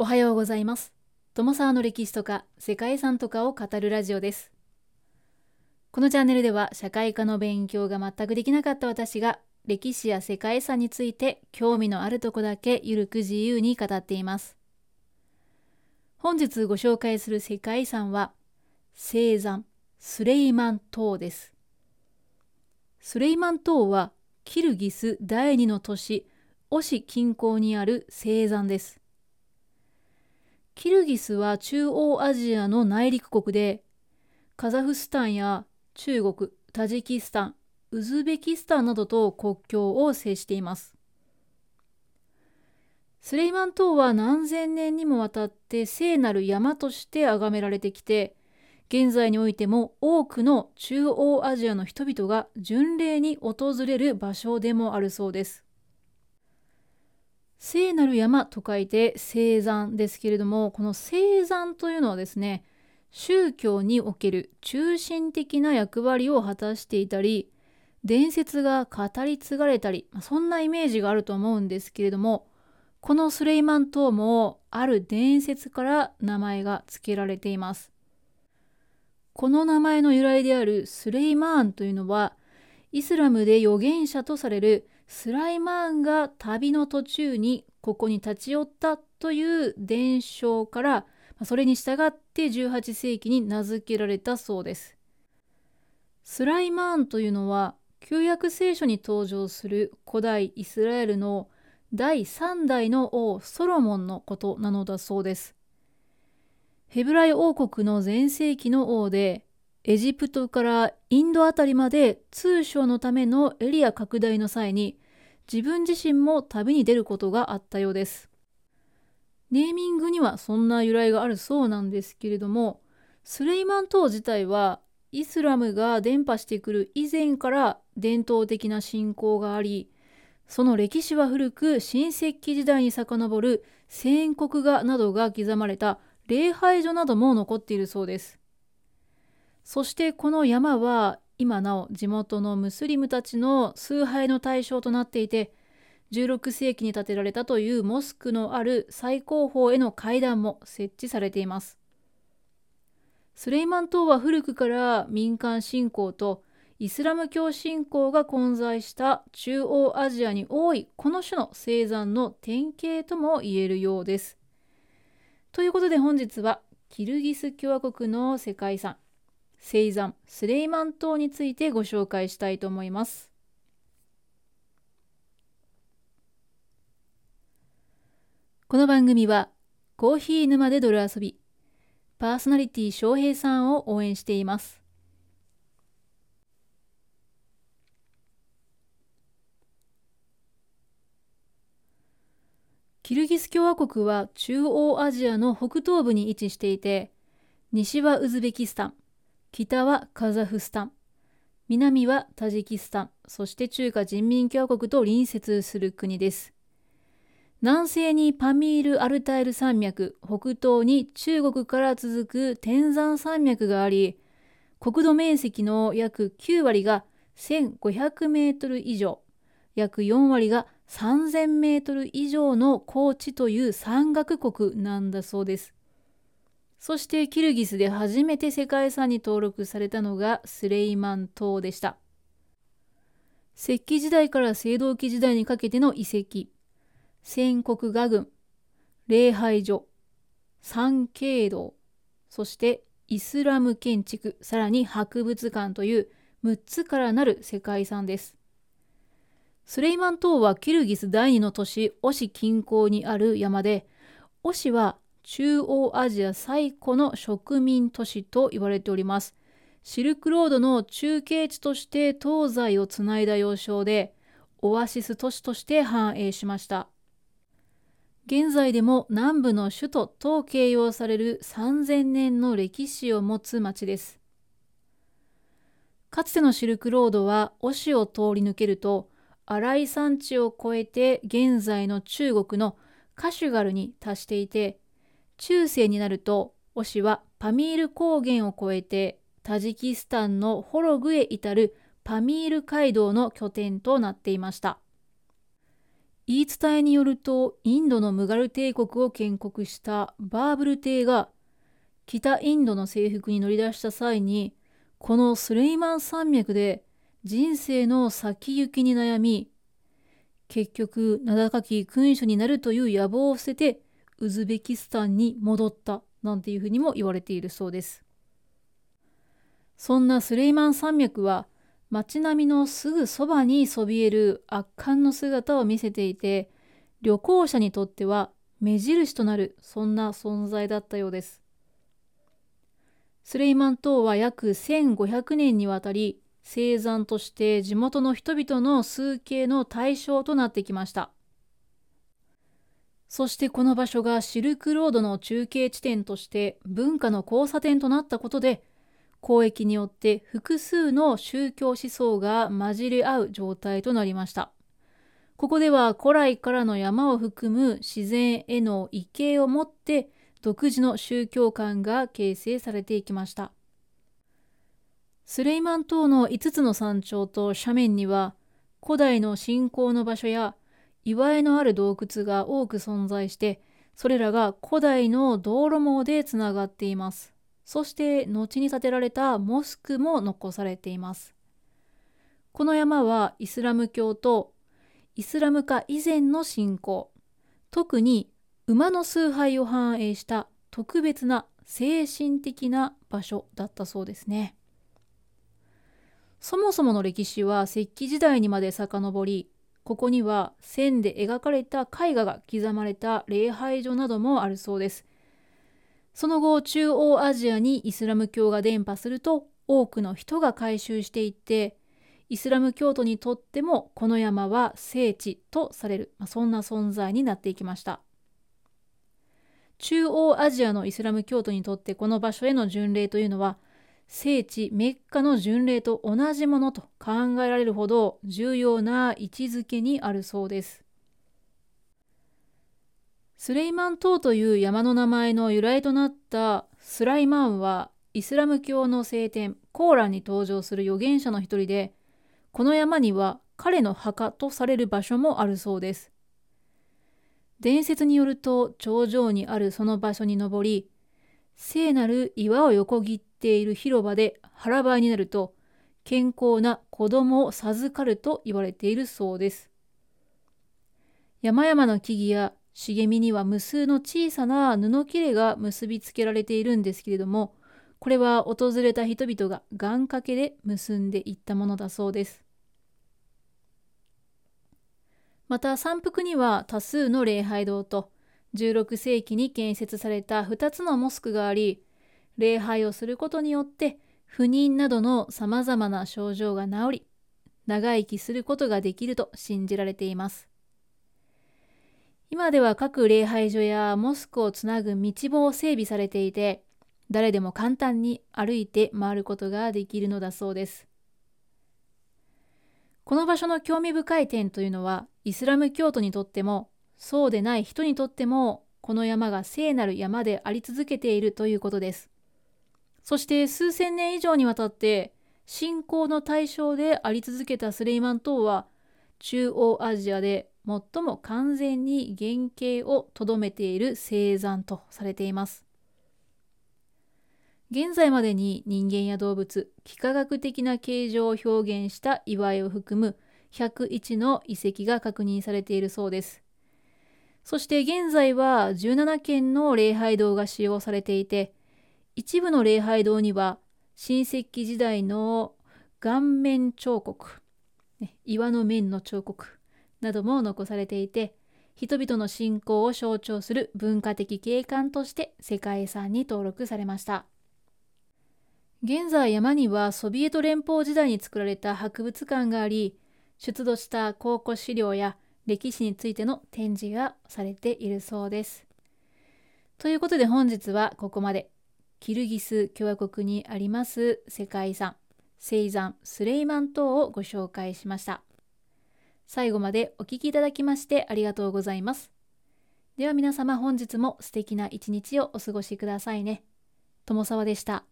おはようございます。友沢の歴史とか世界遺産とかを語るラジオです。このチャンネルでは社会科の勉強が全くできなかった私が歴史や世界遺産について興味のあるとこだけゆるく自由に語っています。本日ご紹介する世界遺産は聖山スレイマン島です。スレイマン島はキルギス第二の都市オシ近郊にある聖山です。キルギスは中央アジアの内陸国で、カザフスタンや中国、タジキスタン、ウズベキスタンなどと国境を接しています。スレイマン島は何千年にもわたって聖なる山として崇められてきて、現在においても多くの中央アジアの人々が巡礼に訪れる場所でもあるそうです。聖なる山と書いて聖山ですけれどもこの聖山というのはですね宗教における中心的な役割を果たしていたり伝説が語り継がれたりそんなイメージがあると思うんですけれどもこのスレイマン島もある伝説から名前が付けられています。この名前の由来であるスレイマーンというのはイスラムで預言者とされるスライマーンが旅の途中にここに立ち寄ったという伝承からそれに従って18世紀に名付けられたそうです。スライマーンというのは旧約聖書に登場する古代イスラエルの第3代の王ソロモンのことなのだそうです。ヘブライ王国の全盛期の王でエジプトからインドあたりまで通商のためのエリア拡大の際に自分自身も旅に出ることがあったようです。ネーミングにはそんな由来があるそうなんですけれどもスレイマン島自体はイスラムが伝播してくる以前から伝統的な信仰がありその歴史は古く新石器時代に遡る宣国画などが刻まれた礼拝所なども残っているそうです。そしてこの山は今なお地元のムスリムたちの崇拝の対象となっていて16世紀に建てられたというモスクのある最高峰への階段も設置されています。スレイマン島は古くから民間信仰とイスラム教信仰が混在した中央アジアに多いこの種の聖山の典型とも言えるようです。ということで本日はキルギス共和国の世界遺産聖山スレイマン島についてご紹介したいと思います。この番組はコーヒー沼で泥遊びパーソナリティ翔平さんを応援しています。キルギス共和国は中央アジアの北東部に位置していて西はウズベキスタン北はカザフスタン、南はタジキスタン、そして中華人民共和国と隣接する国です。南西にパミール・アルタイル山脈、北東に中国から続く天山山脈があり、国土面積の約9割が1500メートル以上、約4割が3000メートル以上の高地という山岳国なんだそうです。そしてキルギスで初めて世界遺産に登録されたのがスレイマン島でした。石器時代から青銅器時代にかけての遺跡、戦国画群、礼拝所、三景堂、そしてイスラム建築、さらに博物館という6つからなる世界遺産です。スレイマン島はキルギス第二の都市オシ近郊にある山で、オシは中央アジア最古の植民都市と言われております。シルクロードの中継地として東西をつないだ要衝で、オアシス都市として繁栄しました。現在でも南部の首都と形容される3000年の歴史を持つ町です。かつてのシルクロードはオシを通り抜けると、荒い山地を越えて現在の中国のカシュガルに達していて、中世になるとオシはパミール高原を越えてタジキスタンのホログへ至るパミール街道の拠点となっていました。言い伝えによるとインドのムガル帝国を建国したバーブル帝が北インドの征服に乗り出した際にこのスレイマン山脈で人生の先行きに悩み結局名高き君主になるという野望を捨ててウズベキスタンに戻ったなんていうふうにも言われているそうです。そんなスレイマン山脈は街並みのすぐそばにそびえる圧巻の姿を見せていて旅行者にとっては目印となるそんな存在だったようです。スレイマン島は約1500年にわたり生山として地元の人々の数形の対象となってきました。そしてこの場所がシルクロードの中継地点として文化の交差点となったことで交易によって複数の宗教思想が混じり合う状態となりました。ここでは古来からの山を含む自然への畏敬をもって独自の宗教観が形成されていきました。スレイマン島の5つの山頂と斜面には古代の信仰の場所や祝いのある洞窟が多く存在してそれらが古代の道路網でつながっています。そして後に建てられたモスクも残されています。この山はイスラム教とイスラム化以前の信仰、特に馬の崇拝を反映した特別な精神的な場所だったそうですね。そもそもの歴史は石器時代にまで遡り、ここには線で描かれた絵画が刻まれた礼拝所などもあるそうです。その後中央アジアにイスラム教が伝播すると多くの人が改宗していってイスラム教徒にとってもこの山は聖地とされる、まあ、そんな存在になっていきました中央アジアのイスラム教徒にとってこの場所への巡礼というのは聖地メッカの巡礼と同じものと考えられるほど重要な位置づけにあるそうです。スレイマン島という山の名前の由来となったスライマンはイスラム教の聖典コーランに登場する預言者の一人でこの山には彼の墓とされる場所もあるそうです。伝説によると頂上にあるその場所に登り聖なる岩を横切ってている広場で腹ばいになると健康な子供を授かると言われているそうです。山々の木々や茂みには無数の小さな布切れが結びつけられているんですけれどもこれは訪れた人々が願掛けで結んでいったものだそうです。また山腹には多数の礼拝堂と16世紀に建設された2つのモスクがあり礼拝をすることによって不妊などのさまざまな症状が治り長生きすることができると信じられています今では各礼拝所やモスクをつなぐ道も整備されていて、誰でも簡単に歩いて回ることができるのだそうです。この場所の興味深い点というのは、イスラム教徒にとっても、そうでない人にとっても、この山が聖なる山であり続けているということです。そして数千年以上にわたって信仰の対象であり続けたスレイマン島は中央アジアで最も完全に原型をとどめている星山とされています。現在までに人間や動物、幾何学的な形状を表現した祝いを含む101の遺跡が確認されているそうです。そして現在は17件の礼拝堂が使用されていて、一部の礼拝堂には新石器時代の顔面彫刻、岩の面の彫刻、なども残されていて人々の信仰を象徴する文化的景観として世界遺産に登録されました。現在山にはソビエト連邦時代に作られた博物館があり出土した考古資料や歴史についての展示がされているそうです。ということで本日はここまで。キルギス共和国にあります世界遺産聖山スレイマン島をご紹介しました最後までお聴きいただきましてありがとうございます。では皆様本日も素敵な一日をお過ごしくださいね。友沢でした。